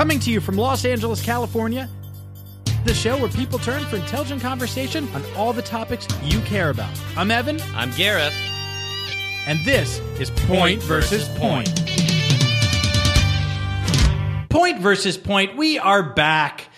Coming to you from Los Angeles, California, the show where people turn for intelligent conversation on all the topics you care about. I'm Evan, I'm Gareth. and this is Point versus Point. Point versus Point. We are back.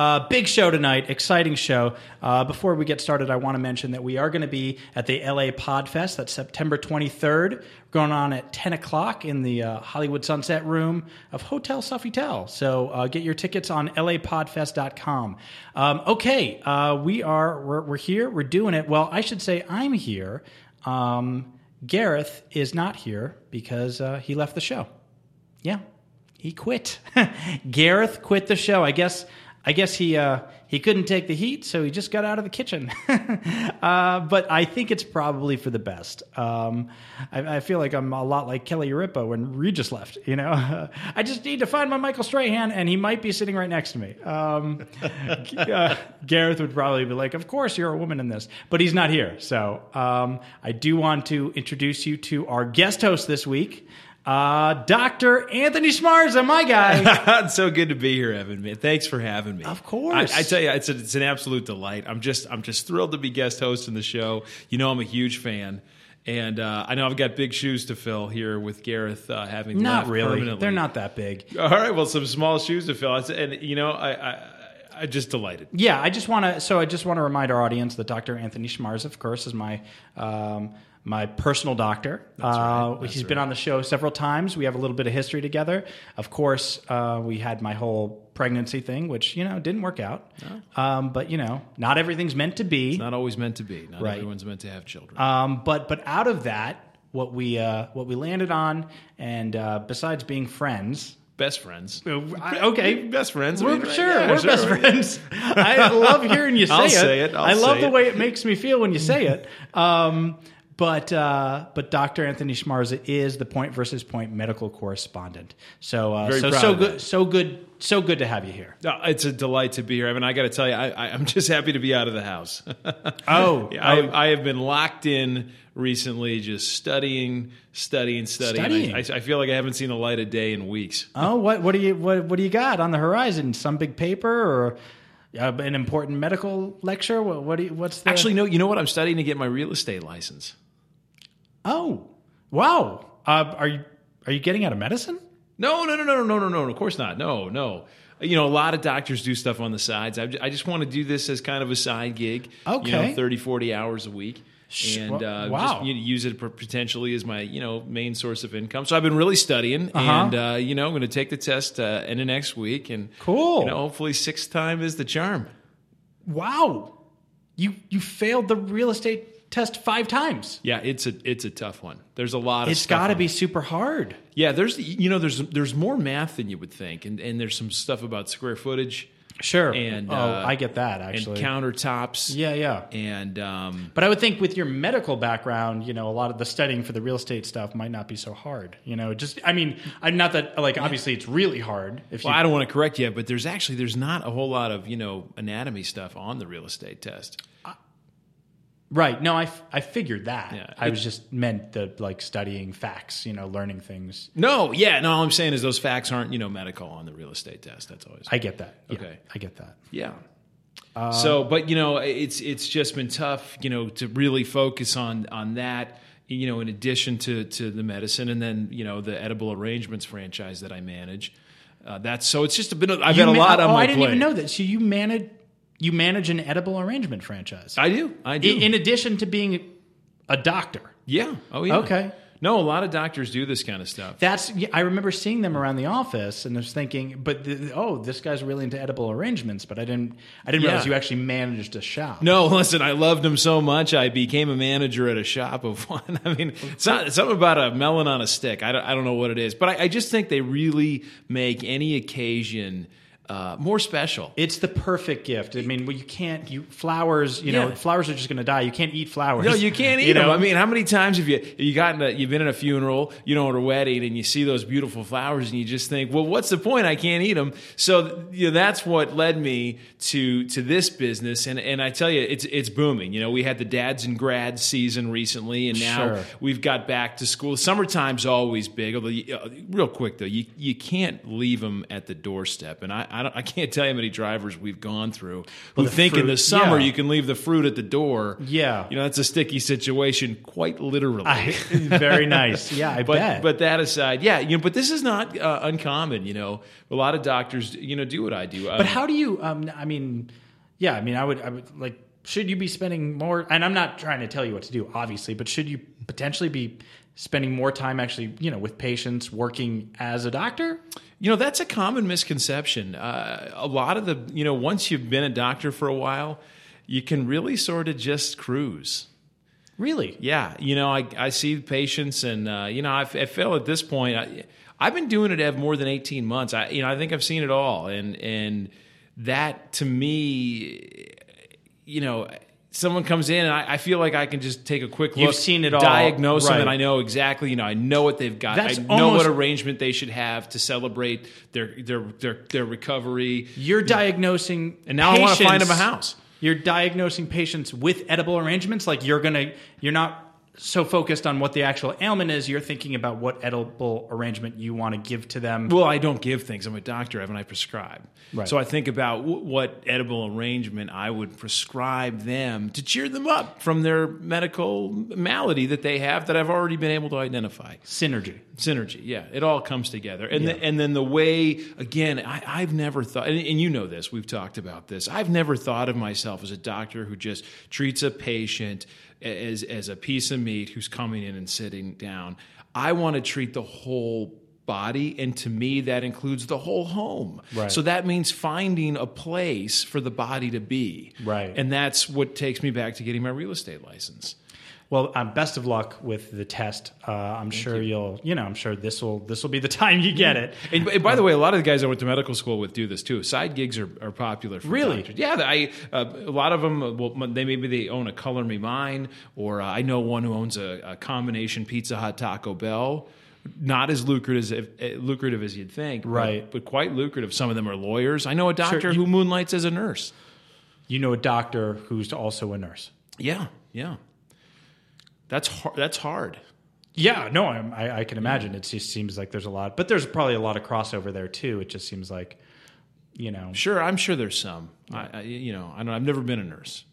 Uh, big show tonight, exciting show. Uh, before we get started, I want to mention that we are going to be at the LA Podfest. That's September 23rd, going on at 10 o'clock in the uh, Hollywood Sunset Room of Hotel Sofitel. So uh, get your tickets on lapodfest.com. Um, okay, uh, we are we're, we're here. We're doing it. Well, I should say I'm here. Um, Gareth is not here because uh, he left the show. Yeah, he quit. Gareth quit the show. I guess. I guess he uh, he couldn't take the heat, so he just got out of the kitchen. uh, but I think it's probably for the best. Um, I, I, feel like I'm a lot like Kelly Ripa when Regis left. You know, I just need to find my Michael Strahan, and he might be sitting right next to me. Um, uh, Gareth would probably be like, "Of course, you're a woman in this," but he's not here. So um, I do want to introduce you to our guest host this week. Uh, Dr. Anthony Schmarza, my guy. it's so good to be here, Evan. Man, thanks for having me. Of course. I, I tell you, it's, a, it's an absolute delight. I'm just, I'm just thrilled to be guest hosting the show. You know, I'm a huge fan. And uh, I know I've got big shoes to fill here with Gareth uh, having not really. They're not that big. All right, well, some small shoes to fill. And you know, I, I, I just delighted. Yeah, I just want to. So I just want to remind our audience that Dr. Anthony Schmarz, of course, is my. Um, my personal doctor. That's right. Uh, he's right. been on the show several times. We have a little bit of history together. Of course, uh, we had my whole pregnancy thing, which you know didn't work out. Um, but you know, not everything's meant to be. Not always meant to be. Not Right. everyone's meant to have children. Um, but but out of that, what we uh, what we landed on, and uh, besides being friends, best friends. I- okay, Best friends. I We're, mean, sure, Yeah, we're sure, best friends. I love hearing you say I'll it. say it, I'll I love the it. way it makes me feel when you say it. Um, but uh, but Dr. Anthony Schmarza is the Point versus Point medical correspondent. So uh, so so good so good so good to have you here. It's a delight to be here, Evan. I got to tell you, I, I, I'm just happy to be out of the house. Oh, I, I have been locked in recently, just studying, studying, studying. Studying. I, I, I feel like I haven't seen the light of day in weeks. Oh, what what do you what what do you got on the horizon? Some big paper or uh, an important medical lecture? What, what do you, what's the Actually, no. You know what? I'm studying to get my real estate license. Oh, wow. Uh, are you are you getting out of medicine? No, no, no, no, no, no, no. Of course not. No, no. You know, a lot of doctors do stuff on the sides. I, I just want to do this as kind of a side gig. You Okay. know, 30, 40 hours a week. And uh, wow. just you know, use it potentially as my you know main source of income. So I've been really studying, Uh-huh. and uh, you know I'm going to take the test uh, in the next week, and Cool. You know, hopefully sixth time is the charm. Wow. You you failed the real estate test 5 times. Yeah, it's a it's a tough one. There's a lot of It's got to be super hard. Yeah, there's you know there's there's more math than you would think, and and there's some stuff about square footage Sure. And, oh, uh, I get that actually and countertops. yeah, yeah. and um, But I would think with your medical background, you know, a lot of the studying for the real estate stuff might not be so hard. You know, just I mean, I'm not that like obviously it's really hard if well, you I don't want to correct you, but there's actually there's not a whole lot of you know anatomy stuff on the real estate test. Right. No, I, f- I figured that. Yeah. I was just meant the like studying facts, you know, learning things. No, yeah, no. All I'm saying is those facts aren't you know medical on the real estate test. That's always I get that. Yeah, Okay. I get that. Yeah. so, but you know, it's it's just been tough, you know, to really focus on on that. You know, in addition to to the medicine, and then you know the edible arrangements franchise that I manage. Uh, that's so. It's just been. A, I've had a lot on oh, my I didn't plate. even know that. So you manage you manage an edible arrangement franchise. I do. I do. in, in addition to being a doctor. yeah. Oh yeah. Okay. No, a lot of doctors do this kind of stuff. That's yeah, I remember seeing them around the office and I was thinking, but the, oh, this guy's really into edible arrangements. But I didn't I didn't Yeah. realize you actually managed a shop. No, listen, I loved him so much. I became a manager at a shop of one. I mean, it's not something about a melon on a stick. I don't, I don't know what it is, but I, I just think they really make any occasion uh, more special. It's the perfect gift. I mean, well, you can't. You flowers. You know, flowers are just going to die. You can't eat flowers. No, you can't eat You them. know? I mean, how many times have you you gotten a, you've been in a funeral, you know, at a wedding, and you see those beautiful flowers, and you just think, well, what's the point? I can't eat them. So you know, that's what led me to to this business, and and I tell you, it's it's booming. You know, we had the dads and grads season recently, and now Sure. we've got back to school. Summertime's always big. Although, you, uh, real quick though, you you can't leave them at the doorstep, and I I, don't, I can't tell you how many drivers we've gone through who the think in the summer yeah. you can leave the fruit at the door. Yeah. you know that's a sticky situation, quite literally. I, very nice. Yeah, I but bet. but that aside, yeah, you know, but this is not uh, uncommon. You know, a lot of doctors, you know, do what I do. But how do you? Um, I mean, yeah. I mean, I would. I would like. Should you be spending more? And I'm not trying to tell you what to do, obviously. But should you potentially be spending more time actually, you know, with patients, working as a doctor? You know, that's a common misconception. Uh, a lot of the, you know, once you've been a doctor for a while, you can really sort of just cruise. Really? Yeah, you know, I, I see patients, and uh, you know, I feel at this point, I, I've been doing it more than eighteen months. I, you know, I think I've seen it all, and and that to me, you know, someone comes in, and I, I feel like I can just take a quick look, You've seen it all, diagnose them, and I know exactly, you know, I know what they've got, That's I know almost- what arrangement they should have to celebrate their their their, their recovery, You're diagnosing, and now I want to find them a house. You're diagnosing patients with edible arrangements. Like you're gonna, you're not so focused on what the actual ailment is. You're thinking about what edible arrangement you want to give to them. Well, I don't give things. I'm a doctor, Evan. I prescribe. Right. So I think about w- what edible arrangement I would prescribe them to cheer them up from their medical malady that they have that I've already been able to identify. Synergy. Synergy, yeah, it all comes together, and the, and then the way again, I, I've never thought, and, and you know this, we've talked about this. I've never thought of myself as a doctor who just treats a patient as as a piece of meat who's coming in and sitting down. I want to treat the whole body, and to me, that includes the whole home. Right. So that means finding a place for the body to be. Right. and that's what takes me back to getting my real estate license. Well, um, best of luck with the test. Uh, I'm sure you. will You know, I'm sure this will this will be the time you get it. And, and by the way, a lot of the guys I went to medical school with do this too. Side gigs are, are popular. For Really? doctors. Yeah. I uh, a lot of them. uh, Well, they maybe they own a Color Me Mine, or uh, I know one who owns a, a combination Pizza Hut Taco Bell. Not as lucrative as uh, lucrative as you'd think, but- Right. But, quite lucrative. Some of them are lawyers. I know a doctor you- who moonlights as a nurse. You know, a doctor who's also a nurse. Yeah, yeah. That's hard. That's hard. Yeah, no, I'm, I, I can imagine. It just seems like there's a lot, but there's probably a lot of crossover there too. It just seems like, you know, Sure, I'm sure there's some. I, I, you know, I don't, I've never been a nurse,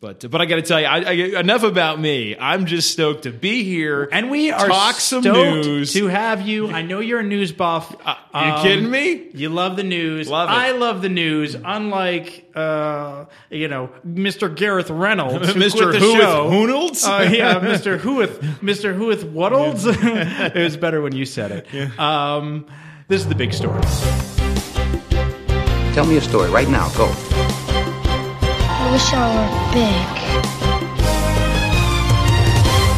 but but I got to tell you, I, I, enough about me. I'm just stoked to be here and we are talk some stoked news. to have you. I know you're a news buff. Uh, you kidding me? You love the news. Love it. I love the news. Unlike, uh, you know, Mr. Gareth Reynolds, who Mr. quit the Whoeth show. Hoonolds? Uh, yeah, Mr. Whoeth, Mr. Whoeth Wuddles. it was better when you said it. Um, this is the big story. Tell me a story right now. Go. Wish I were big.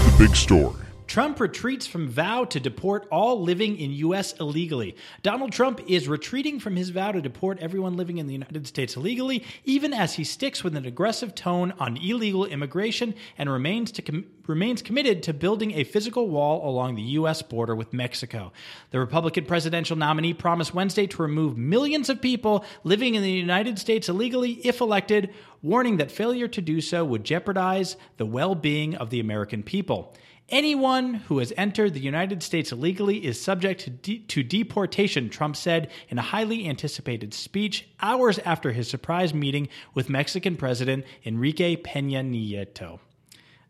The big story. Trump retreats from vow to deport all living in U.S. illegally. Donald Trump is retreating from his vow to deport everyone living in the United States illegally, even as he sticks with an aggressive tone on illegal immigration and remains to com- remains committed to building a physical wall along the U.S. border with Mexico. The Republican presidential nominee promised Wednesday to remove millions of people living in the United States illegally if elected, warning that failure to do so would jeopardize the well-being of the American people. Anyone who has entered the United States illegally is subject to, de- to deportation, Trump said in a highly anticipated speech hours after his surprise meeting with Mexican President Enrique Peña Nieto.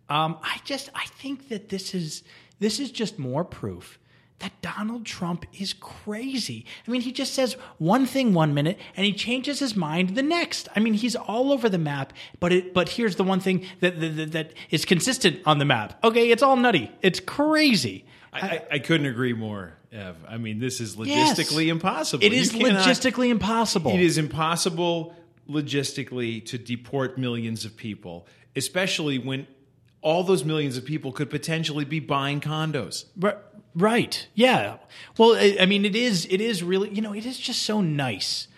Um, I just I think that this is this is just more proof that Donald Trump is crazy. I mean, he just says one thing one minute and he changes his mind the next. I mean, he's all over the map. But it but here's the one thing that that, that is consistent on the map. Okay, it's all nutty. It's crazy. I, I, I couldn't agree more, Ev. I mean, this is Yes. logistically impossible. It is cannot- logistically impossible. It is impossible logistically to deport millions of people, especially when all those millions of people could potentially be buying condos. Ri- Right. Yeah. Well, I I mean, it is. It is really. You know, it is just so nice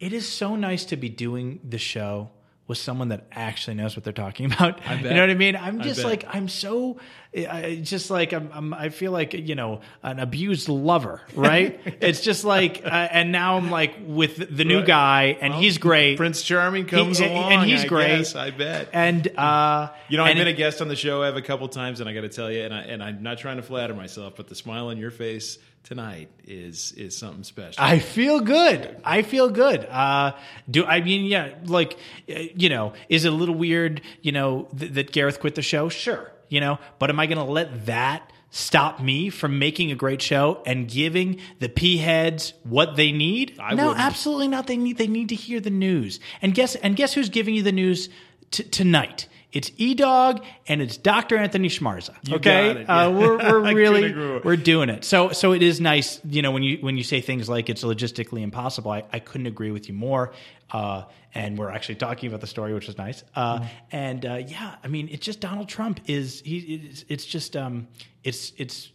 it is so nice to be doing the show with someone that actually knows what they're talking about. You know what I mean? I'm just like I'm so I just like I'm, I'm I feel like you know an abused lover, right? it's just like uh, and now I'm like with the new Right. guy and he's great. Prince Charming comes He- along, and he's I great. guess, I bet. and uh You know, I've been it- a guest on the show I have a couple times, and I got to tell you, and I and I'm not trying to flatter myself, but the smile on your face tonight is is something special. I feel good. I feel good. Uh, do I mean, yeah, like, uh, you know, is it a little weird, you know, th- that Gareth quit the show? Sure, you know, but am I going to let that stop me from making a great show and giving the p heads what they need? I no, wouldn't. absolutely not. They need they need to hear the news. And guess and guess who's giving you the news t- tonight? It's E Dog and it's Dr. Anthony Schmarza. okay, got it, yeah. uh, we're we're really we're doing it. So so it is nice, you know, when you when you say things like it's logistically impossible. I, I couldn't agree with you more. Uh, and we're actually talking about the story, which is nice. Uh, Mm-hmm. And uh, yeah, I mean, it's just Donald Trump is he? It's, it's just um, it's it's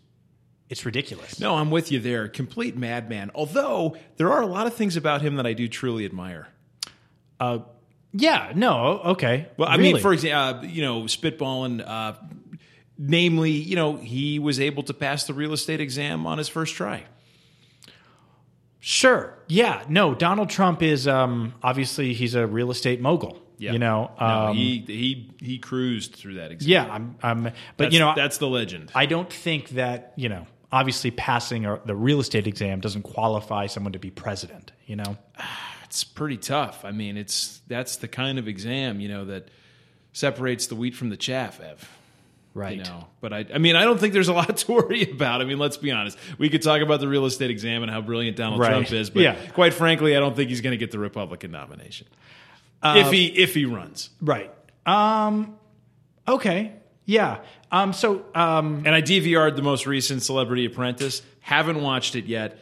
it's ridiculous. no, I'm with you there. Complete madman. Although there are a lot of things about him that I do truly admire. Yeah, no, okay. Well, I Really? mean, for example, uh, you know, spitballing. Uh, namely, you know, he was able to pass the real estate exam on his first try. Sure. Yeah. No, Donald Trump is um, obviously he's a real estate mogul. Yeah. You know. No, Um, he he he cruised through that exam. yeah. I'm. I'm but That's- you know, that's the legend. I don't think that you know. Obviously, passing a, the real estate exam doesn't qualify someone to be president. You know. it's pretty tough. I mean, it's that's the kind of exam you know that separates the wheat from the chaff, Ev. Right. You know, but I, I mean, I don't think there's a lot to worry about. I mean, let's be honest. We could talk about the real estate exam and how brilliant Donald Right. Trump is, but Yeah. quite frankly, I don't think he's going to get the Republican nomination Uh, if he if he runs. Right. Um. Okay. Yeah. Um. So. Um. And I DVR'd the most recent Celebrity Apprentice. Haven't watched it yet.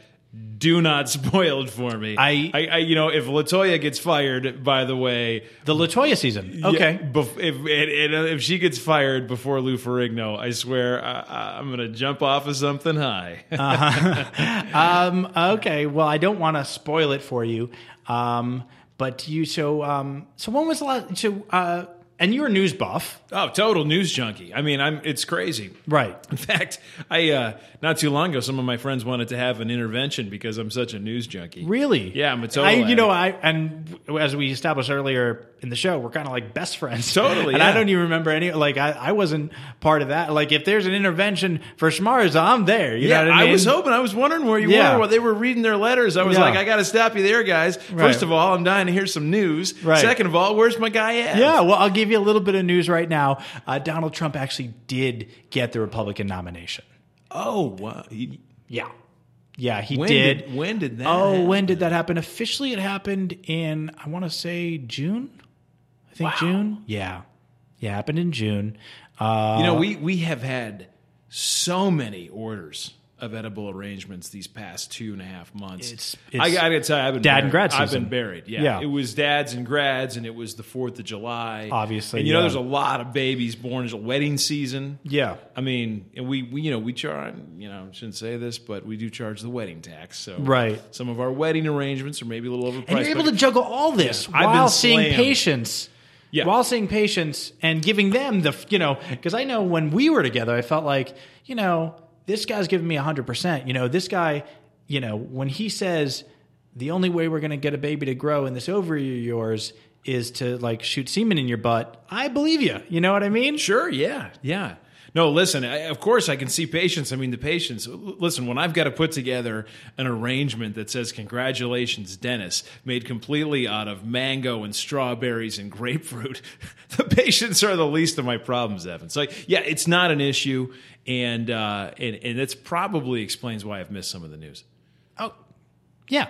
Do not spoil it for me. I- I, I you know, if LaToya gets fired, by the way, The LaToya season. Okay. Yeah, bef- if uh, if she gets fired before Lou Ferrigno, I swear I, I'm going to jump off of something high. Um, okay. Well, I don't want to spoil it for you. Um, but you so um, so when was the last so uh, and you're a news buff, oh, total news junkie. I mean, I'm it's crazy. right? In fact, I uh, not too long ago, some of my friends wanted to have an intervention because I'm such a news junkie. Really? Yeah, I'm a total. I, you addict. know, I and as we established earlier in the show, we're kind of like best friends. Totally, and I don't even remember any. Like I, I wasn't part of that. Like if there's an intervention for Schmarza, I'm there. You yeah, know what I mean? was hoping. I was wondering where you Yeah. were while they were reading their letters. I was Yeah. like, I got to stop you there, guys. Right. First of all, I'm dying to hear some news. Right. Second of all, where's my guy at? Yeah, well, I'll give you a little bit of news right now. Uh, Donald Trump actually did get the Republican nomination. Oh, wow. He- Yeah. Yeah, he when did. When did that? Oh, happen? when did that happen? Officially, it happened in I want to say June. I think June. Yeah, yeah, happened in June. Uh, You know, we we have had so many orders of edible arrangements these past two and a half months. It's- I it's got to tell you, I've been dad buried. and grad season. I've been buried. Yeah. Yeah. it was dads and grads, and it was the Fourth of July. Obviously, and you know, there's a lot of babies born. There's a wedding season. yeah, I mean, and we, we you know we charge you know I shouldn't say this, but we do charge the wedding tax. So Right. some of our wedding arrangements are maybe a little overpriced. and you're able to juggle all this I've while been seeing patients. Yeah. While seeing patients and giving them the, you know, because I know when we were together, I felt like, you know, this guy's giving me 100%. You know, this guy, you know, when he says the only way we're going to get a baby to grow in this ovary of yours is to like shoot semen in your butt, I believe you. You know what I mean? Sure, yeah, yeah. No, listen, I, of course I can see patients. I mean, the patients, listen, when I've got to put together an arrangement that says, Congratulations, Dennis, made completely out of mango and strawberries and grapefruit, the patients are the least of my problems, Evan. So, yeah, it's not an issue. And, uh, and, and that's probably explains why I've missed some of the news. Oh, yeah.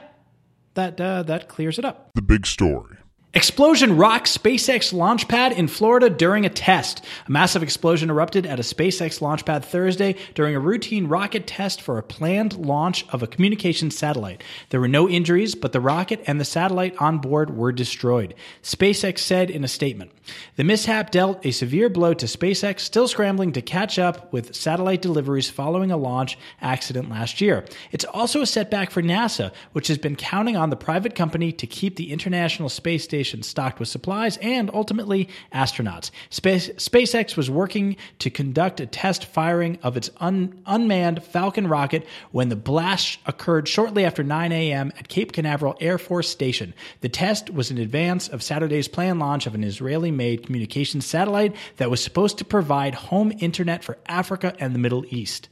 That, uh, that clears it up. The big story. Explosion rocks SpaceX launch pad in Florida during a test. A massive explosion erupted at a SpaceX launch pad Thursday during a routine rocket test for a planned launch of a communications satellite. There were no injuries, but the rocket and the satellite on board were destroyed. SpaceX said in a statement. The mishap dealt a severe blow to SpaceX, still scrambling to catch up with satellite deliveries following a launch accident last year. It's also a setback for NASA, which has been counting on the private company to keep the International Space Station stocked with supplies and ultimately astronauts. Space, SpaceX was working to conduct a test firing of its un, unmanned Falcon rocket when the blast occurred shortly after 9 a.m. at Cape Canaveral Air Force Station. The test was in advance of Saturday's planned launch of an Israeli made communications satellite that was supposed to provide home internet for Africa and the Middle East.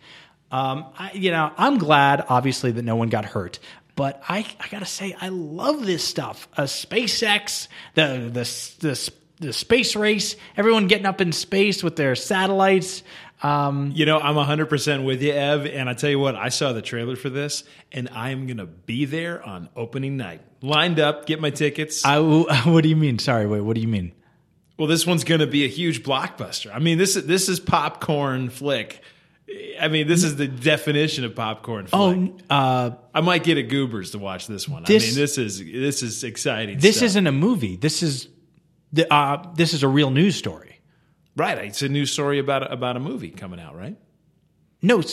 Um, I, you know, I'm glad, obviously, that no one got hurt. But I, I gotta say, I love this stuff. A SpaceX, the the the the space race, everyone getting up in space with their satellites. Um, You know, I'm 100% with you, Ev. And I tell you what, I saw the trailer for this, and I'm going to be there on opening night. Lined up, get my tickets. I, what do you mean? Sorry, wait. What do you mean? Well, this one's going to be a huge blockbuster. I mean, this is this is popcorn flick. I mean, this is the definition of popcorn flick. Oh, uh, I might get a goobers to watch this one. This- I mean, this is this is exciting. this stuff. isn't a movie. This is the uh, this is a real news story. right. It's a news story about about a movie coming out, right? No,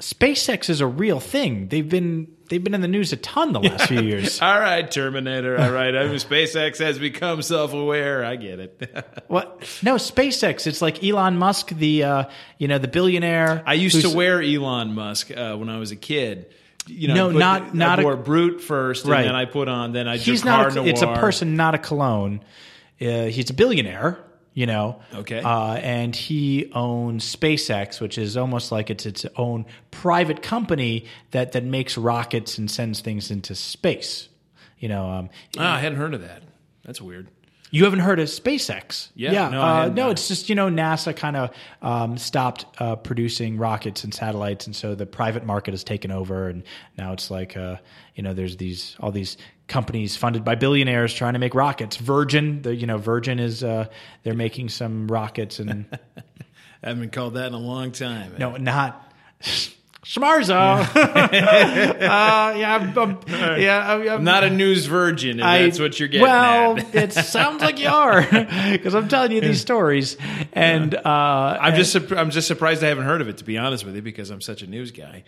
SpaceX is a real thing. They've been they've been in the news a ton the last few years. All right, Terminator. All right, I mean, SpaceX has become self-aware. I get it. What? No, SpaceX. It's like Elon Musk, the uh, you know the billionaire. I used to wear Elon Musk uh, when I was a kid. You know, No, put- not- not I a- wore Brut first, and Right. then I put on. Then I He's not. A, it's a person, not a cologne. Uh, he's a billionaire. You know. Okay. Uh, and he owns SpaceX, which is almost like it's its own private company that that makes rockets and sends things into space. You know. Um, Ah, I hadn't heard of that. That's weird. You haven't heard of SpaceX? Yeah, yeah. no, I uh, hadn't. no. It's just you know NASA kind of um, stopped uh, producing rockets and satellites, and so the private market has taken over, and now it's like uh, you know there's these all these companies funded by billionaires trying to make rockets. Virgin, the you know Virgin is uh, they're making some rockets, and I haven't been called that in a long time. no, not. Schmarzo. uh, yeah, I'm, I'm- yeah, I'm, I'm not a news virgin, if I- that's what you're getting well, at. it sounds like you are because I'm telling you these stories, and uh, I'm just I'm just surprised I haven't heard of it to be honest with you because I'm such a news guy.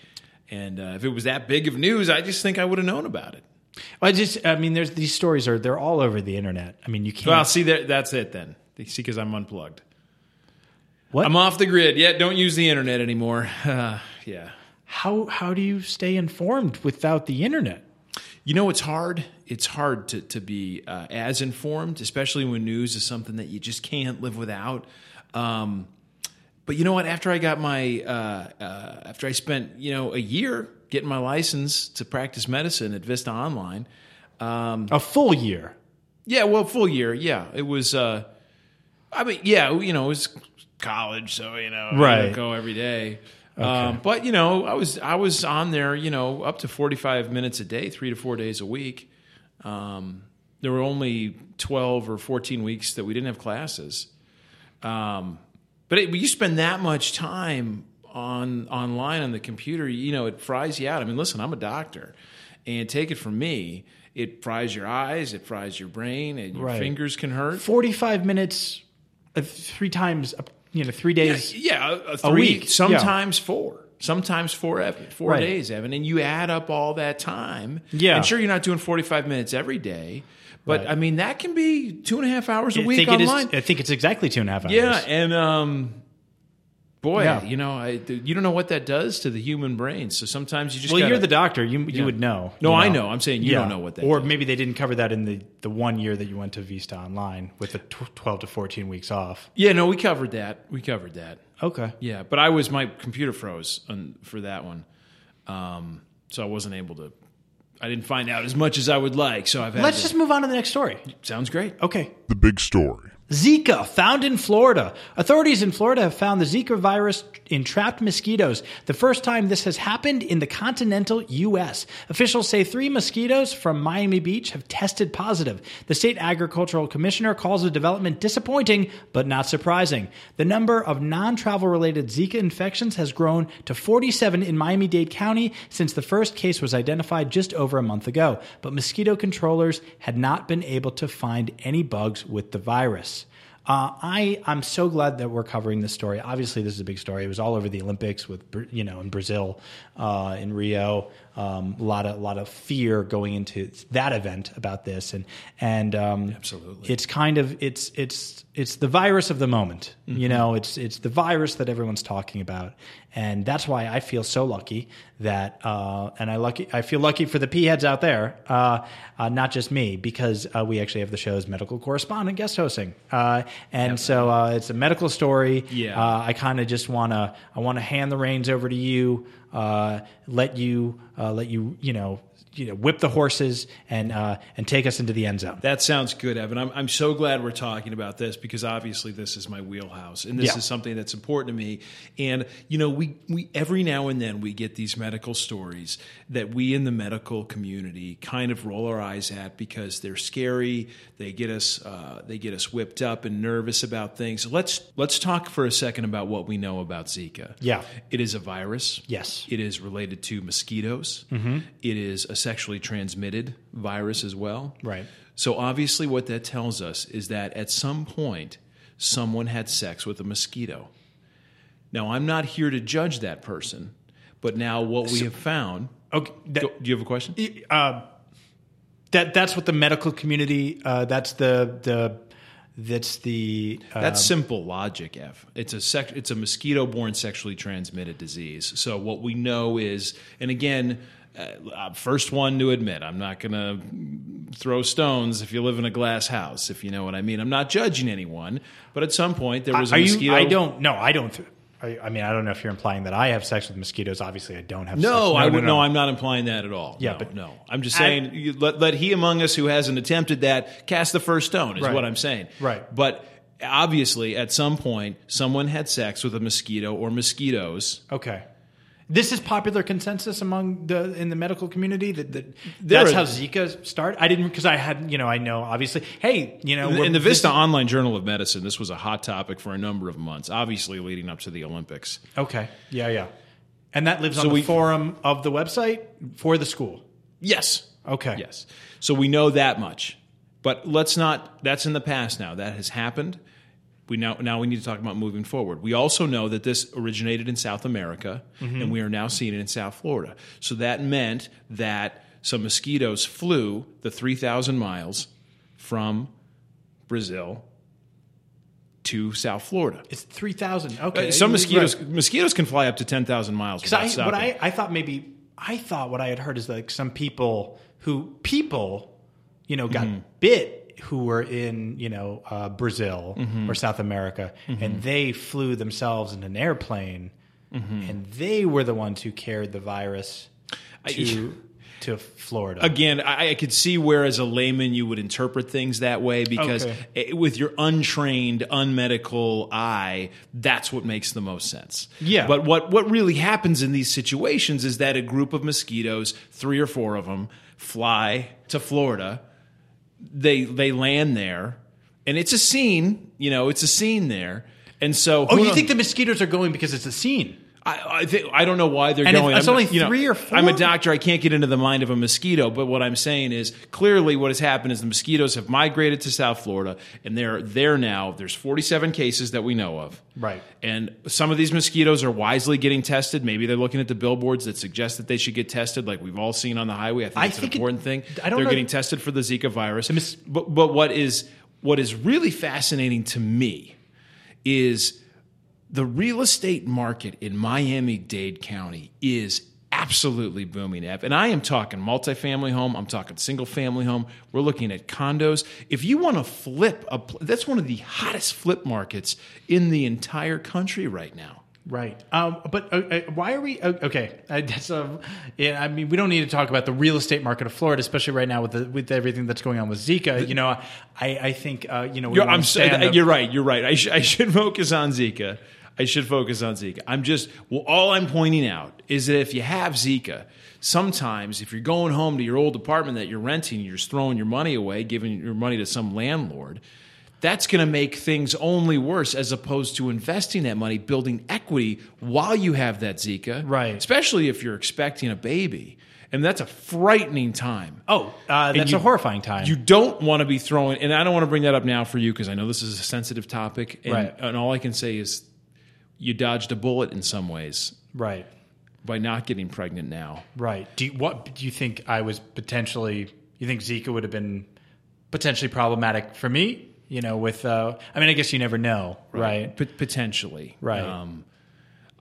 And uh, if it was that big of news, I just think I would have known about it. I just, I mean, there's these stories are they're all over the internet. I mean, you can't. Well, see, there, that's it then. See, because I'm unplugged. What? I'm off the grid. Yeah, don't use the internet anymore. Uh, yeah. How how do you stay informed without the internet? You know, it's hard. It's hard to, to be uh, as informed, especially when news is something that you just can't live without. Um, but you know what? After I got my, uh, uh, after I spent, you know, a year getting my license to practice medicine at Vista Online, A full year. Yeah, well, full year. Yeah, it was. Uh, I mean, yeah, you know, it was college, so you know, Right. go every day. Um, but you know, I was I was on there, you know, up to forty five minutes a day, three to four days a week. Um, there were only twelve or fourteen weeks that we didn't have classes. Um, but it, you spend that much time on online on the computer, you know, it fries you out. I mean, listen, I'm a doctor, and take it from me, it fries your eyes, it fries your brain, and your Right. fingers can hurt. Forty five minutes, uh, three times. You know, three days. Yeah, a, a three, week, sometimes four, sometimes four, Evan, four Right. days, Evan, and you add up all that time. Yeah. and sure, you're not doing 45 minutes every day, but Right. I mean that can be two and a half hours a I week think it is. online. I think it's exactly two and a half hours. Yeah, and um, boy, Yeah. you know, I, you don't know what that does to the human brain. So sometimes you just Well, gotta, you're the doctor. You you would know. No, you I know. I'm saying you Yeah. don't know what that Or does. maybe they didn't cover that in the the one year that you went to Vista Online with the tw- twelve to fourteen weeks off. Yeah, no, we covered that. We covered that. Okay. Yeah, but I was my computer froze on, for that one, um, so I wasn't able to. I didn't find out as much as I would like. So I've had. Let's to- just move on to the next story. sounds great. Okay. The big story. Zika found in Florida. Authorities in Florida have found the Zika virus in trapped mosquitoes. The first time this has happened in the continental U.S. Officials say three mosquitoes from Miami Beach have tested positive. The state agricultural commissioner calls the development disappointing, but not surprising. The number of non travel related Zika infections has grown to 47 in Miami Dade County since the first case was identified just over a month ago. But mosquito controllers had not been able to find any bugs with the virus. Uh, I I'm so glad that we're covering this story. Obviously, this is a big story. It was all over the Olympics with you know in Brazil, uh, in Rio. Um, a lot of a lot of fear going into that event about this, and and um, Absolutely. it's kind of it's it's it's the virus of the moment. Mm-hmm. You know, it's it's the virus that everyone's talking about, and that's why I feel so lucky that uh, and I lucky I feel lucky for the p heads out there, uh, uh, not just me, because uh, we actually have the show's medical correspondent guest hosting, uh, and so uh, it's a medical story. Yeah. Uh, I kind of just want to I want to hand the reins over to you, uh, let you uh, let you you know you know whip the horses and uh, and take us into the end zone. That sounds good, Evan. I'm, I'm so glad we're talking about this because obviously this is my wheelhouse and this Yeah. is something that's important to me. And you know, we we every now and then we get these medical stories that we in the medical community kind of roll our eyes at because they're scary. They get us uh, they get us whipped up and nervous about things. Let's let's talk for a second about what we know about Zika. Yeah. it is a virus. Yes. It is related to mosquitoes. It is a sexually transmitted virus as well. Right. So obviously, what that tells us is that at some point, someone had sex with a mosquito. Now, I'm not here to judge that person, but now what we have found. Okay, that- Go- do you have a question? uh, that that's what the medical community. Uh, that's the the that's the uh, That's simple logic, F. It's a sec- it's a mosquito-borne sexually transmitted disease. So what we know is, and again, uh, first one to admit, I'm not going to throw stones if you live in a glass house, if you know what I mean. I'm not judging anyone, but at some point there was a Are you? mosquito. I don't. No, I don't. I, I mean, I don't know if you're implying that I have sex with mosquitoes. Obviously, I don't have. No, sex. I would no, I'm not implying that at all. Yeah, no, but- no, I'm just I- saying you, let, let he among us who hasn't attempted that cast the first stone is Right. what I'm saying. Right. But obviously, at some point, someone had sex with a mosquito or mosquitoes. Okay. This is popular consensus among the in the medical community that, that that's are- how Zika started. I didn't because I had you know I know obviously. Hey, you know, In, in the Vista is- Online Journal of Medicine, this was a hot topic for a number of months, obviously leading up to the Olympics. Okay. Yeah, yeah. And that lives So on the we- forum of the website for the school. Yes. Okay. Yes. So we know that much. But let's not that's in the past now. That has happened. We now now we need to talk about moving forward. We also know that this originated in South America and we are now seeing it in South Florida. So that meant that some mosquitoes flew the 3000 miles from Brazil to South Florida. It's three thousand. Okay. Uh, Some mosquitoes Right. mosquitoes can fly up to 10,000 miles Because I, what I, I thought maybe I thought what I had heard is like some people who people you know got bit who were in you know uh, Brazil mm-hmm. or South America mm-hmm. and they flew themselves in an airplane mm-hmm. and they were the ones who carried the virus to to Florida. Again, I, I could see where, as a layman, you would interpret things that way because Okay. it- with your untrained, unmedical eye, that's what makes the most sense. Yeah. But what what really happens in these situations is that a group of mosquitoes, three or four of them, fly to Florida. They they land there, and it's a scene. You know, it's a scene there. And so, oh, you knows- think the mosquitoes are going because it's a scene? I, I think I don't know why they're And going. it's I'm- only you know, three or four? I'm a doctor. I can't get into the mind of a mosquito. But what I'm saying is, clearly, what has happened is the mosquitoes have migrated to South Florida, and they're there now. There's 47 cases that we know of. Right. And some of these mosquitoes are wisely getting tested. Maybe they're looking at the billboards that suggest that they should get tested, like we've all seen on the highway. I think I it's think it- an important thing. I don't they're know- getting tested for the Zika virus. mis- but but what is what is really fascinating to me is the real estate market in Miami Dade County is absolutely booming up. And I am talking multifamily home, I'm talking single family home. We're looking at condos. If you want to flip a that's one of the hottest flip markets in the entire country right now. Right. Um, but uh, uh, why are we uh, okay? Uh, that's um, yeah. I mean, we don't need to talk about the real estate market of Florida, especially right now with the, with everything that's going on with Zika. You know, I I think uh, you know You're, I'm so, the- you're right. You're right. I, sh- I should focus on Zika. I should focus on Zika. I'm just well, all I'm pointing out is that if you have Zika, sometimes if you're going home to your old apartment that you're renting, you're just throwing your money away, giving your money to some landlord. that's going to make things only worse as opposed to investing that money, building equity while you have that Zika. Right. Especially if you're expecting a baby. And that's a frightening time. Oh, uh, that's you- a horrifying time. You don't want to be throwing, and I don't want to bring that up now for you because I know this is a sensitive topic. And, Right. and all I can say is you dodged a bullet in some ways right. by not getting pregnant now. Right. Do you, what do you think I was potentially? You think Zika would have been potentially problematic for me? You know, with uh, I mean, I guess you never know, right? P- potentially. Right. Um,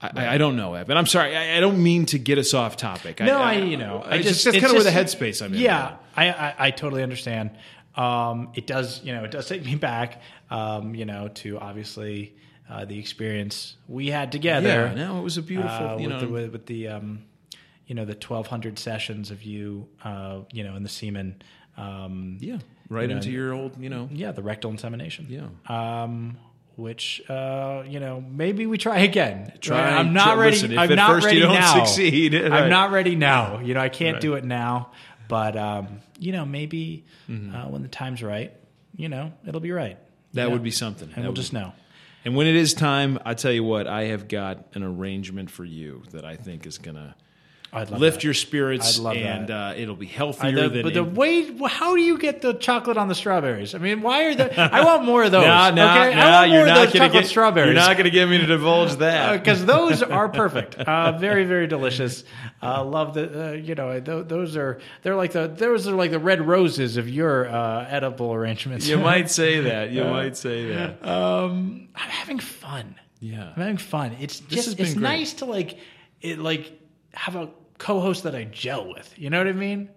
I, I don't know, Evan. I'm sorry. I, I don't mean to get us off topic. No, I, you know, I it's just that's kind of where the headspace I'm in. Yeah, I, I I totally understand. Um, it does, you know, it does take me back, um, you know, to obviously uh, the experience we had together. Yeah, no, it was a beautiful, uh, you with know, the, with, with the um, you know the twelve hundred sessions of you, uh, you know, in the semen. Um, yeah, right know, into your old, you know, yeah, the rectal insemination. Yeah. Um, which uh, you know, maybe we try again. Try- I'm not try- ready. listen, I'm at not first you ready don't now. succeed, right. I'm not ready now. You know, I can't Right. do it now. But um, you know, maybe Mm-hmm. uh, when the time's right, you know, it'll be right. that You know? would be something. and That we'll just know. And when it is time, I tell you what, I have got an arrangement for you that I think is going to lift that. Lift your spirits, I'd love and that. uh, it'll be healthier than. but the way, how do you get the chocolate on the strawberries? I mean, why are the? I want more of those. Nah, nah, okay? nah, I want more you're of not those gonna chocolate get, strawberries. You're not going to get me to divulge that. because those are perfect. Uh, very, very delicious. Uh, love the, uh, you know, th- those are they're like the those are like the red roses of your uh, edible arrangements. you might say that. You might say that. um, I'm having fun. Yeah. I'm having fun. It's has just it's great. nice to like it like have a co-host that I gel with. You know what I mean?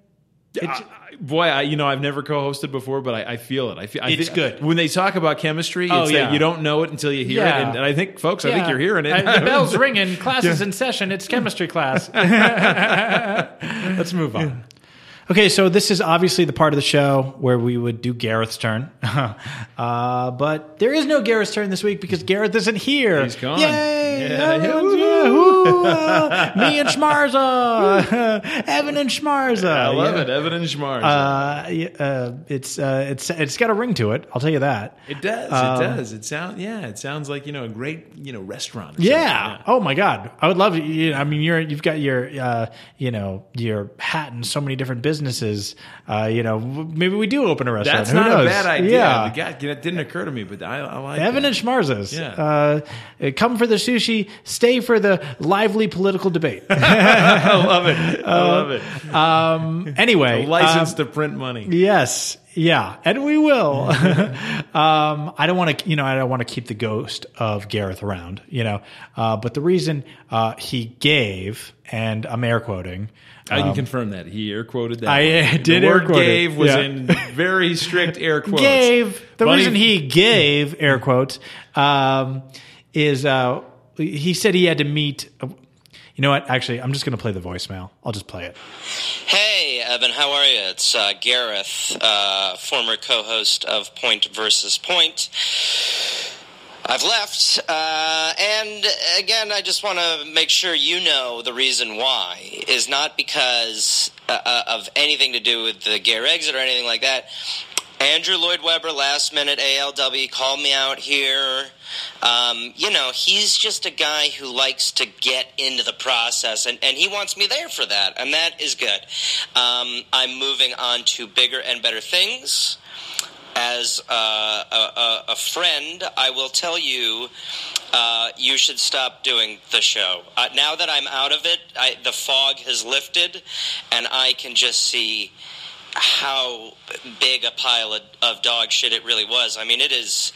I- boy, I, you know, I've never co-hosted before, but I, I feel it. I feel I It's good. when they talk about chemistry. Oh, it's yeah. you don't know it until you hear Yeah. it, and, and I think, folks, I think you're hearing it. The bell's ringing. Class is in session. It's chemistry class. Let's move on. Okay, so this is obviously the part of the show where we would do Gareth's turn, uh, but there is no Gareth's turn this week because Gareth isn't here. He's gone. Yay! Yeah, Everyone's- yeah, me and Schmarza, Evan and Schmarza. I love it, Evan and Schmarza. Uh, uh, it's uh, it's it's got a ring to it. I'll tell you that. it does. um, it does. It sounds. Yeah, it sounds like you know a great you know restaurant. Or Yeah. Oh my God. I would love. You, I mean, you're you've got your uh, you know your hat in so many different businesses. Uh, you know, maybe we do open a restaurant. That's Who not knows? a bad idea. Yeah. It didn't occur to me, but I, I like Evan that. and Schmarzes. Yeah. Uh, come for the sushi, stay for the lively political debate. I love it. I love it. um, anyway, License um, to print money. Yes, yeah, and we will. um, I don't want to, you know, I don't want to keep the ghost of Gareth around, you know. Uh, but the reason uh, he gave, and I'm air quoting, I can confirm that he air quoted that. Um, I, uh, The did air word. "gave" was Yeah. in very strict air quotes. gave the Bunny- reason he gave air quotes um, is uh, he said he had to meet. You know what? Actually, I'm just going to play the voicemail. I'll just play it. Hey, Evan, how are you? It's uh, Gareth, uh, former co host of Point versus Point. I've left, uh, and again, I just want to make sure you know the reason why is not because uh, uh, of anything to do with the Gare exit or anything like that. Andrew Lloyd Webber, last minute ALW, called me out here. Um, you know, he's just a guy who likes to get into the process, and, and he wants me there for that, and that is good. Um, I'm moving on to bigger and better things. As uh, a, a, a friend, I will tell you, uh, you should stop doing the show. Uh, now that I'm out of it, I, the fog has lifted, and I can just see how big a pile of, of dog shit it really was. I mean, it is.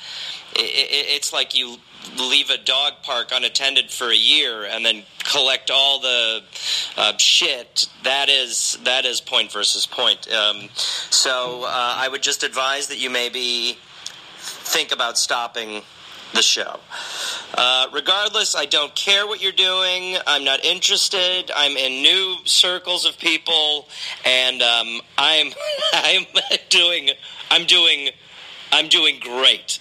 It, it, it's like you leave a dog park unattended for a year and then collect all the uh, shit. That is that is point versus point. Um, so uh, I would just advise that you maybe think about stopping the show. Uh, regardless, I don't care what you're doing. I'm not interested. I'm in new circles of people, and um, I'm I'm doing I'm doing I'm doing great.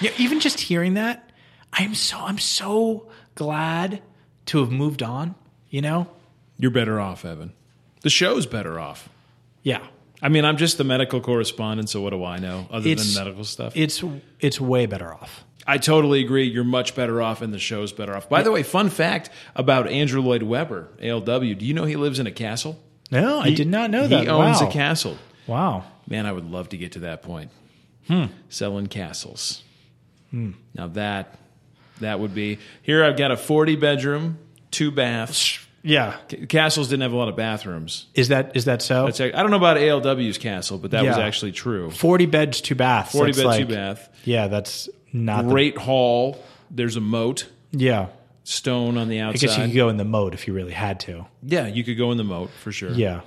Yeah, even just hearing that, I'm so I'm so glad to have moved on. You know? You're better off, Evan. The show's better off. Yeah. I mean, I'm just the medical correspondent, so what do I know other It's- than medical stuff? It's it's way better off. I totally agree. You're much better off, and the show's better off. By the way, fun fact about Andrew Lloyd Webber, ALW. Do you know he lives in a castle? No, I did not know that. He owns wow. a castle. Wow. Man, I would love to get to that point. Hmm. Selling castles. Now that that would be here. I've got a 40 bedroom, two baths. Yeah. C- Castles didn't have a lot of bathrooms. Is that is that so? That's, I don't know about ALW's castle, but that was actually true. Forty beds, two baths. 40 That's bed, like- two bath. Yeah, that's not the- Great hall. There's a moat, yeah. stone on the outside. I guess you could go in the moat if you really had to. yeah, you could go in the moat for sure. Yeah.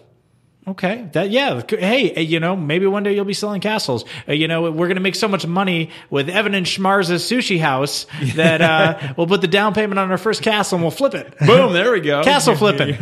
Okay. That yeah. Hey, uh, you know, maybe one day you'll be selling castles. Uh, you know, we're going to make so much money with Evan and Schmarza's sushi house that uh, we'll put the down payment on our first castle and we'll flip it. Boom! There we go. Castle flipping.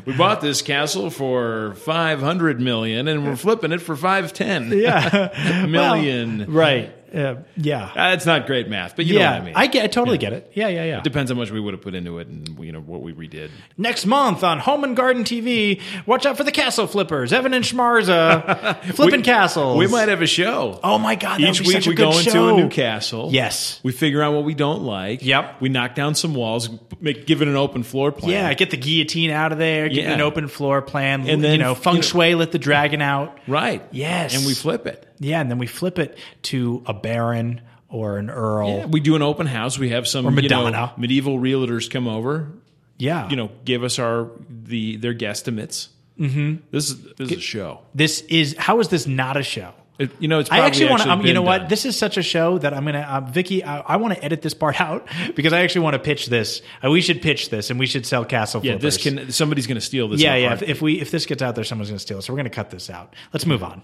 we bought this castle for five hundred million, and we're flipping it for five ten. yeah. Million. Well, right. Uh, yeah. That's not great math, but you yeah. know what I mean. get. I totally get it. Yeah. Yeah. Yeah. Depends how much we would have put into it, and you know what we redid. Next month on Home and Garden TV, watch out for the castle flippers. Evan and Schmarza flipping We- cast We might have a show. Oh my god! Each week such a we go into show. a new castle. Yes. We figure out what we don't like. Yep. We knock down some walls, make, give it an open floor plan. Yeah, get the guillotine out of there. Get Yeah. an open floor plan. And And then, you know, feng you know- shui. Let the dragon out. Right. Yes. And we flip it. Yeah, and then we flip it to a baron or an earl. Yeah, we do an open house. We have some Or you know, Madonna. medieval realtors come over. Yeah. You know, give us our the their guesstimates. Mm-hmm. This is this is a show. this is how is this not a show? It, you know, it's I actually want to. Um, you know what? done. This is such a show that I'm gonna, uh, Vicky. I, I want to edit this part out because I actually want to pitch this. Uh, we should pitch this, and we should sell Castle. yeah, this can somebody's going to steal this. Yeah, yeah. If, if we if this gets out there, someone's going to steal it. So we're going to cut this out. Let's move on.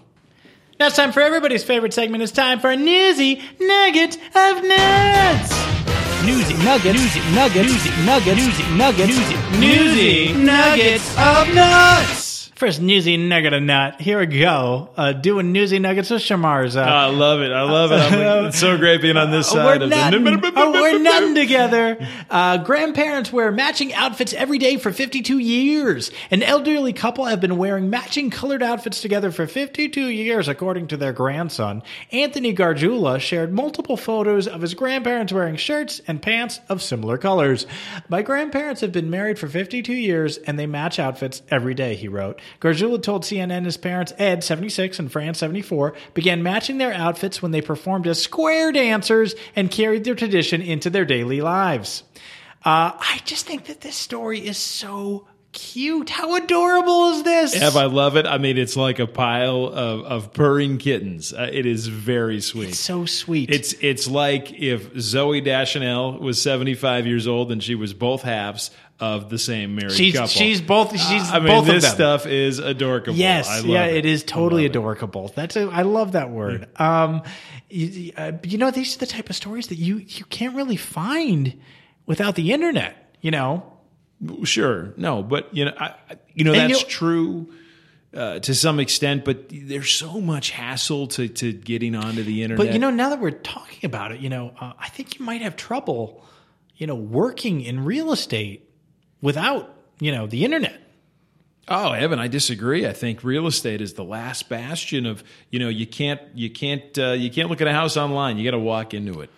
Now it's time for everybody's favorite segment. It's time for a newsy nugget of nuts. Newsy nuggets. Newsy nuggets. Newsy nuggets. Newsy nuggets. Newsy, newsy nuggets of nuts. First newsy nugget of nut. Here we go. Uh, doing newsy nuggets with Shamarza. Oh, I love it. I love it. I'm, it's so great being on this Uh, side we're of the. Oh, we're nutting together. Uh, grandparents wear matching outfits every day for 52 years. An elderly couple have been wearing matching colored outfits together for 52 years, according to their grandson. Anthony Gargiula shared multiple photos of his grandparents wearing shirts and pants of similar colors. My grandparents have been married for 52 years and they match outfits every day, he wrote. Gargiula told CNN his parents, Ed, 76, and Fran, 74, began matching their outfits when they performed as square dancers and carried their tradition into their daily lives. Uh, I just think that this story is so cute. How adorable is this? Ev, I love it. I mean, it's like a pile of, of purring kittens. Uh, it is very sweet. so sweet. It's it's like if Zooey Deschanel was 75 years old and she was both halves of the same married she's couple. she's both she's I mean, both this of them. stuff is adorable. Yes, I love yeah, it. it is totally adorable. That's a, I love that word. Um, you, uh, you know, these are the type of stories that you you can't really find without the internet. You know, Sure, no, but you know, I, you know And that's true uh, to some extent. But there's so much hassle to to getting onto the internet. but you know, now that we're talking about it, you know, uh, I think you might have trouble, you know, working in real estate without you know the internet. Oh, Evan, I disagree. I think real estate is the last bastion of you know you can't you can't uh, you can't look at a house online. You got to walk into it.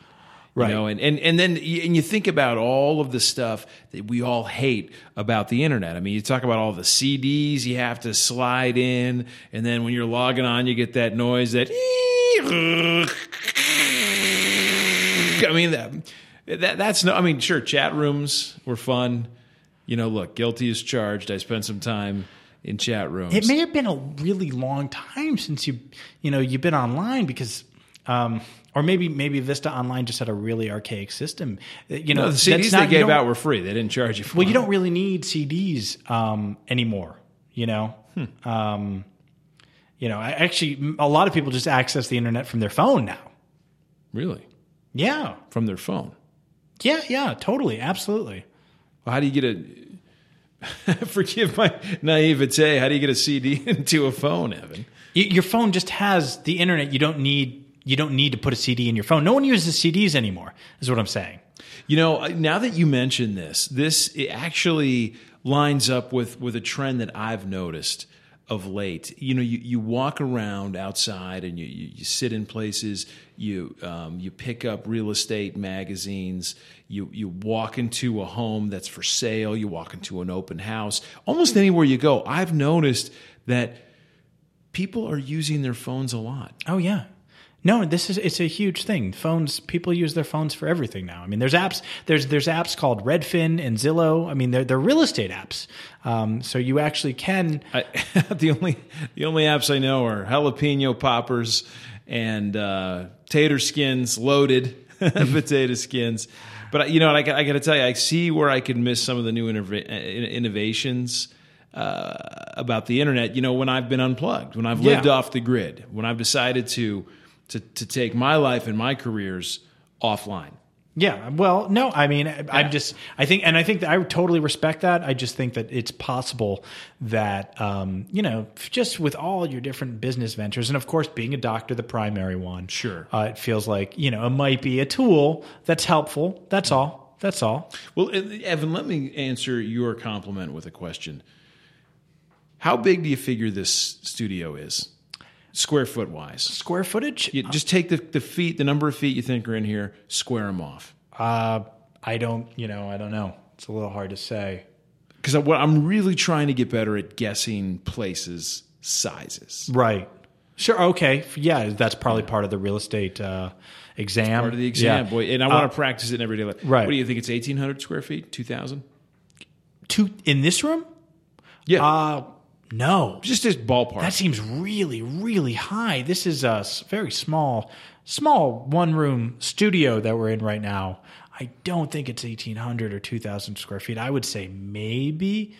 Right. You know, and, and and then and you think about all of the stuff that we all hate about the internet. I mean, you talk about all the CDs you have to slide in, and then when you're logging on, you get that noise that. I mean that, that that's no. I mean, sure, chat rooms were fun. You know, look, guilty is charged. I spent some time in chat rooms. It may have been a really long time since you you know you've been online because. Um, or maybe maybe Vista Online just had a really archaic system. Uh, You know, no, the CDs not- they gave out were free. They didn't charge you for. Well, you don't really need CDs um, anymore. You know, Hmm. um, you know. Actually, a lot of people just access the internet from their phone now. really Yeah, from their phone. yeah, yeah. Totally, absolutely. Well, how do you get a? Forgive my naivete. How do you get a CD into a phone, Evan? Your phone just has the internet. You don't need you don't need to put a CD in your phone. No one uses CDs anymore. Is what I'm saying. You know, now that you mention this, this it actually lines up with with a trend that I've noticed. of late. You know, you, you walk around outside and you, you, you sit in places. You um, you pick up real estate magazines. You you walk into a home that's for sale. You walk into an open house. Almost anywhere you go, I've noticed that people are using their phones a lot. Oh yeah. No, this is it's a huge thing. Phones, people use their phones for everything now. I mean, there's apps. There's there's apps called Redfin and Zillow. I mean, they're they're real estate apps. Um, so you actually can. I, the only the only apps I know are jalapeno poppers and uh, tater skins, loaded potato skins. But you know, I, I got to tell you, I see where I could miss some of the new innov- innovations. Uh, about the internet, you know, when I've been unplugged, when I've lived Yeah. off the grid, when I've decided to to to take my life and my careers offline. Yeah. Well, no, I mean, I- I'm just, I think, and I think that I totally respect that. I just think that it's possible that, um, you know, just with all your different business ventures, and of course, being a doctor, the primary one, Sure. uh, it feels like, you know, it might be a tool that's helpful. That's all. That's all. Well, Evan, let me answer your compliment with a question. How big do you figure this studio is, square foot wise? Square footage? You just take the, the feet, the number of feet you think are in here, square them off. Uh, I don't, you know, I don't know. It's a little hard to say. Because what I'm really trying to get better at guessing places sizes. Right. Sure. Okay. Yeah, that's probably part of the real estate uh, exam. Part of the exam, Yeah. boy, and I want to practice it in everyday life. right. What do you think? It's 1,800 square feet, 2,000? Two in this room? Yeah, Uh, no. just just ballpark. That seems really, really high. This is a very small, small one room studio that we're in right now. I don't think it's 1,800 or 2,000 square feet. I would say maybe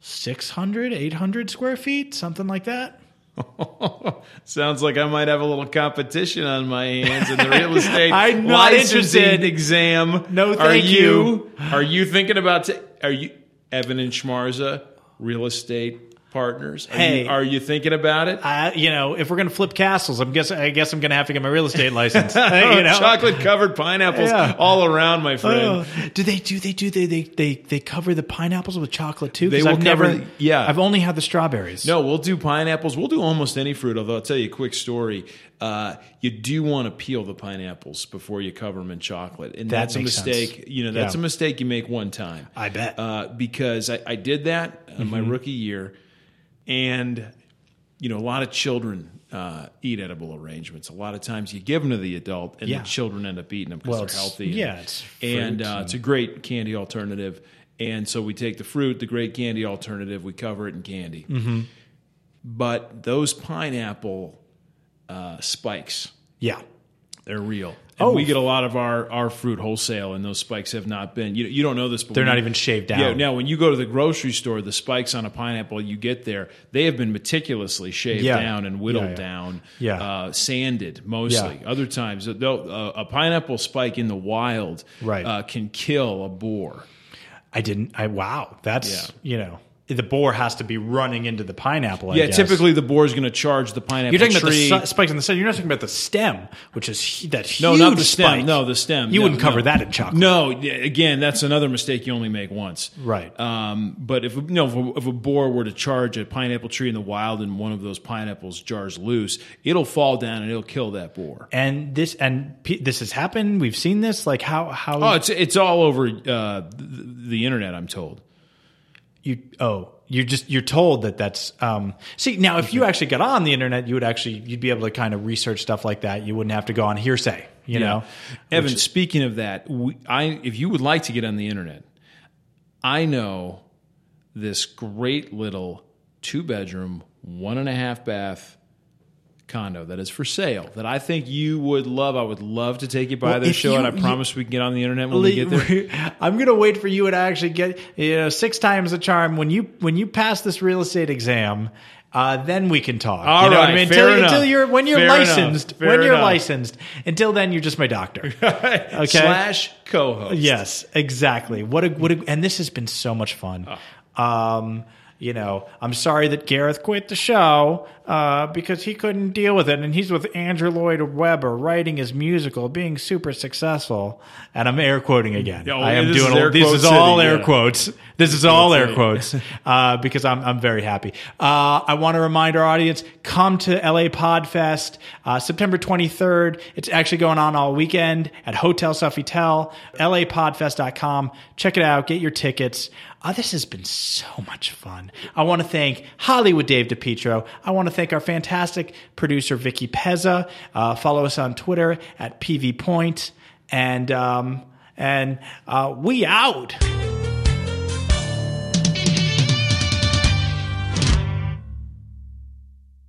600, 800 square feet, something like that. Sounds like I might have a little competition on my hands in the real estate. I'm not interested. exam. No, are thank you. Are you thinking about? ta- are you Evan and Schmarza real estate partners? Are Hey. you, are you thinking about it? I, you know, if we're going to flip castles, I'm guess I guess I'm going to have to get my real estate license. you know, chocolate covered pineapples Yeah. all around, my friend. Oh, do they do they do they they they they cover the pineapples with chocolate too? They will I've cover never. yeah. I've only had the strawberries. No, we'll do pineapples. We'll do almost any fruit. Although I'll tell you a quick story. Uh, you do want to peel the pineapples before you cover them in chocolate, and That that's a makes sense. mistake. You know, that's Yeah. a mistake you make one time. I bet. uh, because I, I did that uh, my Mm-hmm. rookie year, and you know, a lot of children uh, eat edible arrangements. A lot of times you give them to the adult, and Yeah. the children end up eating them because Well, they're healthy. yeah, and, it's and uh, and- it's a great candy alternative. And so we take the fruit, the great candy alternative, we cover it in candy. Mm-hmm. But those pineapple uh, spikes, Yeah. they're real. And Oh. we get a lot of our, our fruit wholesale, and those spikes have not been. You, you don't know this, but They're not you- even shaved down. Yeah, now when you go to the grocery store, the spikes on a pineapple you get there, they have been meticulously shaved Yeah. down and whittled Yeah, yeah. down, Yeah. uh, sanded mostly. Other times, uh, a pineapple spike in the wild Right. uh, can kill a boar. I didn't. I wow. That's you know the boar has to be running into the pineapple. I yeah, guess. typically the boar is going to charge the pineapple You're talking about tree. the su- spikes on the side. You're not talking about the stem, which is that huge no, not the stem. spike. No, the stem. You No, wouldn't cover no. that in chocolate. No, again, that's another mistake you only make once. Right. Um, but if you know, if a, if a boar were to charge a pineapple tree in the wild and one of those pineapples jars loose, it'll fall down and it'll kill that boar. And this and this has happened. We've seen this. Like how how Oh, it's it's all over uh, the, the internet. I'm told. You oh you're just you're told that that's um see now if you actually got on the internet you would actually you'd be able to kind of research stuff like that. You wouldn't have to go on hearsay you know? Evan. speaking of that, we, I if you would like to get on the internet, I know this great little two bedroom, one and a half bath condo that is for sale that I think you would love. I would love to take you by Well, their show, you- and I you- promise we can get on the internet when we get there. I'm gonna wait for you to actually get you know six times the charm when you when you pass this real estate exam. Uh, then we can talk. All you know what I mean? fair until, until you're when you're Fair licensed. When you're enough. licensed. Until then, you're just my doctor. Okay. Slash co-host. Yes, exactly. What a what a, and this has been so much fun. Oh. Um, you know, I'm sorry that Gareth quit the show uh, because he couldn't deal with it. And he's with Andrew Lloyd Webber writing his musical, being super successful. And I'm air quoting again. Oh, I am this is doing air all, this is all city, air yeah. quotes. This is all air right. quotes uh, because I'm, I'm very happy. Uh, I want to remind our audience come to LA Podfest uh, September 23rd. It's actually going on all weekend at Hotel Sofitel, lapodfest.com. Check it out, get your tickets. Uh, this has been so much fun. I want to thank Hollywood Dave DePietro. I want to thank our fantastic producer, Vicky Pezza. Uh, follow us on Twitter at PVPoint. And, um, and uh, we out.